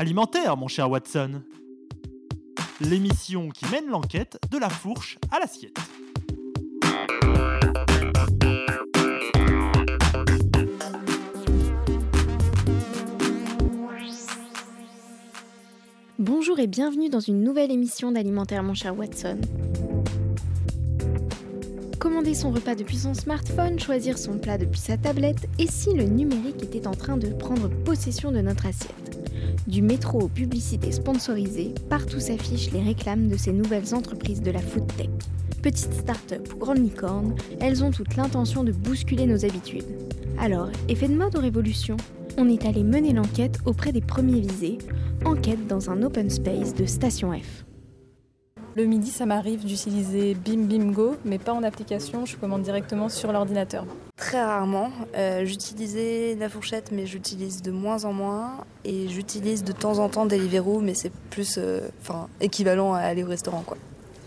Alimentaire, mon cher Watson. L'émission qui mène l'enquête de la fourche à l'assiette. Bonjour et bienvenue dans une nouvelle émission d'Alimentaire mon cher Watson. Commander son repas depuis son smartphone, choisir son plat depuis sa tablette, et si le numérique était en train de prendre possession de notre assiette? Du métro aux publicités sponsorisées, partout s'affichent les réclames de ces nouvelles entreprises de la food tech. Petites start-up ou grandes licornes, elles ont toute l'intention de bousculer nos habitudes. Alors, effet de mode ou révolution? On est allé mener l'enquête auprès des premiers visés, enquête dans un open space de Station F. Le midi, ça m'arrive d'utiliser Bim Bim Go, mais pas en application, je commande directement sur l'ordinateur. Très rarement. Euh, j'utilisais la fourchette, mais j'utilise de moins en moins. Et j'utilise de temps en temps Deliveroo, mais c'est plus euh, équivalent à aller au restaurant. quoi.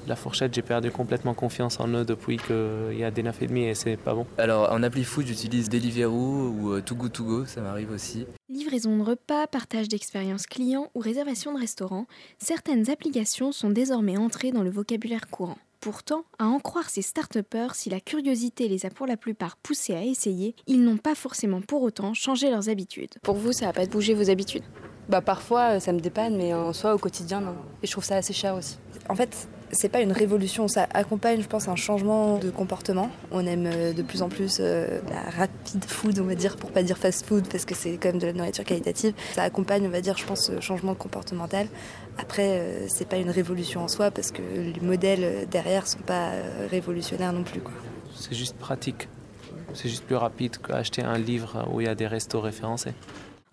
La fourchette, j'ai perdu complètement confiance en eux depuis qu'il y a des 9 et demi et c'est pas bon. Alors en appli food, j'utilise Deliveroo ou euh, Too Good To Go, ça m'arrive aussi. Livraison de repas, partage d'expériences clients ou réservation de restaurants, certaines applications sont désormais entrées dans le vocabulaire courant. Pourtant, à en croire ces start si la curiosité les a pour la plupart poussés à essayer, ils n'ont pas forcément pour autant changé leurs habitudes. Pour vous, ça n'a pas bougé vos habitudes? Bah parfois, ça me dépanne, mais en soi, au quotidien, non. Et je trouve ça assez cher aussi. En fait, c'est pas une révolution, ça accompagne, je pense, un changement de comportement. On aime euh, de plus en plus euh, la rapide food, on va dire, pour pas dire fast food, parce que c'est quand même de la nourriture qualitative. Ça accompagne, on va dire, je pense, ce changement comportemental. Après, euh, c'est pas une révolution en soi, parce que les modèles derrière sont pas révolutionnaires non plus. C'est juste pratique. C'est juste plus rapide qu'acheter un livre où il y a des restos référencés.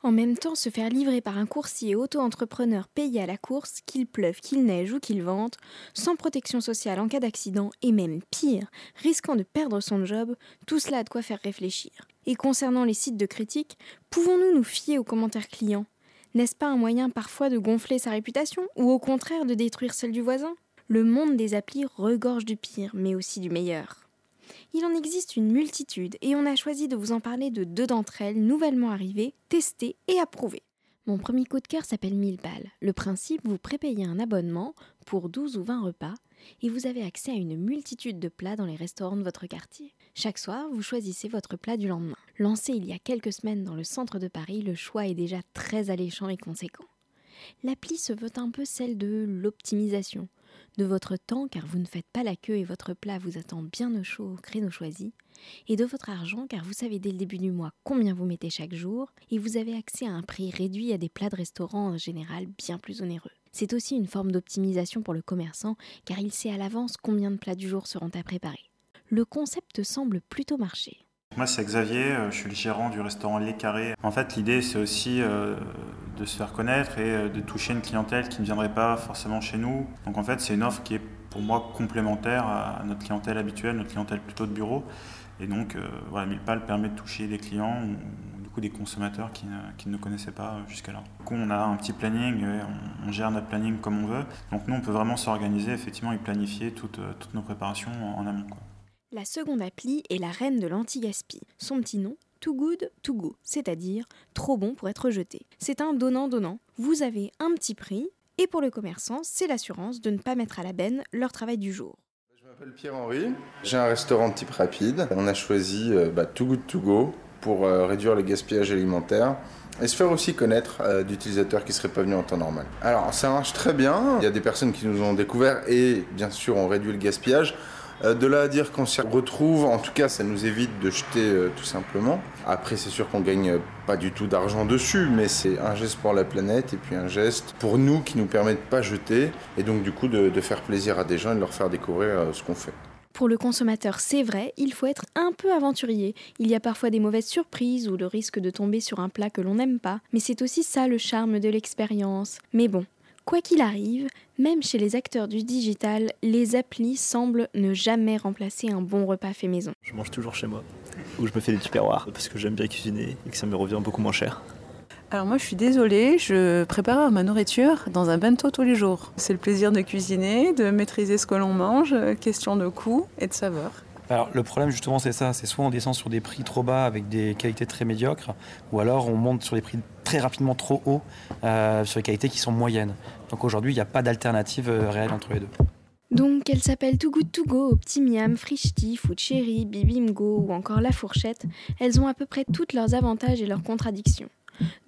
En même temps, se faire livrer par un coursier auto-entrepreneur payé à la course, qu'il pleuve, qu'il neige ou qu'il vente, sans protection sociale en cas d'accident et même pire, risquant de perdre son job, tout cela a de quoi faire réfléchir. Et concernant les sites de critique, pouvons-nous nous fier aux commentaires clients? N'est-ce pas un moyen parfois de gonfler sa réputation ou au contraire de détruire celle du voisin? Le monde des applis regorge du pire, mais aussi du meilleur. Il en existe une multitude et on a choisi de vous en parler de deux d'entre elles nouvellement arrivées, testées et approuvées. Mon premier coup de cœur s'appelle 1000 balles. Le principe, vous prépayez un abonnement pour 12 ou 20 repas et vous avez accès à une multitude de plats dans les restaurants de votre quartier. Chaque soir, vous choisissez votre plat du lendemain. Lancé il y a quelques semaines dans le centre de Paris, le choix est déjà très alléchant et conséquent. L'appli se veut un peu celle de l'optimisation de votre temps car vous ne faites pas la queue et votre plat vous attend bien au chaud au créneau choisi, et de votre argent car vous savez dès le début du mois combien vous mettez chaque jour, et vous avez accès à un prix réduit à des plats de restaurant en général bien plus onéreux. C'est aussi une forme d'optimisation pour le commerçant car il sait à l'avance combien de plats du jour seront à préparer. Le concept semble plutôt marcher. Moi, c'est Xavier, euh, je suis le gérant du restaurant Les Carrés. En fait, l'idée, c'est aussi euh, de se faire connaître et euh, de toucher une clientèle qui ne viendrait pas forcément chez nous. Donc, en fait, c'est une offre qui est pour moi complémentaire à notre clientèle habituelle, notre clientèle plutôt de bureau. Et donc, voilà, Milpal permet de toucher des clients ou du coup des consommateurs qui ne, connaissaient pas jusqu'à-là. Du coup, on a un petit planning, on, gère notre planning comme on veut. Donc, nous, on peut vraiment s'organiser effectivement et planifier toutes, nos préparations en, amont. La seconde appli est la reine de l'anti-gaspi. Son petit nom, Too Good To Go, c'est-à-dire trop bon pour être jeté. C'est un donnant-donnant. Vous avez un petit prix, et pour le commerçant, c'est l'assurance de ne pas mettre à la benne leur travail du jour. Je m'appelle Pierre-Henri, j'ai un restaurant type rapide. On a choisi euh, bah, Too Good To Go pour euh, réduire le gaspillage alimentaire et se faire aussi connaître euh, d'utilisateurs qui ne seraient pas venus en temps normal. Alors ça marche très bien, il y a des personnes qui nous ont découvert et bien sûr on réduit le gaspillage. Euh, de là à dire qu'on s'y retrouve, en tout cas, ça nous évite de jeter euh, tout simplement. Après, c'est sûr qu'on gagne pas du tout d'argent dessus, mais c'est un geste pour la planète et puis un geste pour nous qui nous permet de pas jeter et donc du coup de, faire plaisir à des gens et de leur faire découvrir euh, ce qu'on fait. Pour le consommateur, c'est vrai, il faut être un peu aventurier. Il y a parfois des mauvaises surprises ou le risque de tomber sur un plat que l'on n'aime pas, mais c'est aussi ça le charme de l'expérience. Mais bon, Quoi qu'il arrive, même chez les acteurs du digital, les applis semblent ne jamais remplacer un bon repas fait maison. Je mange toujours chez moi, où je me fais des tupperwares, parce que j'aime bien cuisiner et que ça me revient beaucoup moins cher. Alors moi je suis désolée, je prépare ma nourriture dans un bento tous les jours. C'est le plaisir de cuisiner, de maîtriser ce que l'on mange, question de coût et de saveur. Alors le problème justement c'est ça, c'est soit on descend sur des prix trop bas avec des qualités très médiocres, ou alors on monte sur des prix très rapidement trop haut euh, sur les qualités qui sont moyennes. Donc aujourd'hui, il n'y a pas d'alternative euh, réelle entre les deux. Donc, elles s'appellent Too Good To Go, Optimium, Frischti, Food Cherry, Bibimgo ou encore La Fourchette. Elles ont à peu près tous leurs avantages et leurs contradictions.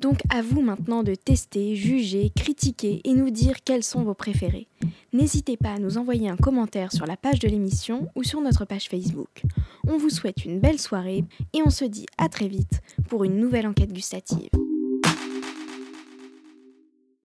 Donc à vous maintenant de tester, juger, critiquer et nous dire quels sont vos préférés. N'hésitez pas à nous envoyer un commentaire sur la page de l'émission ou sur notre page Facebook. On vous souhaite une belle soirée et on se dit à très vite pour une nouvelle enquête gustative.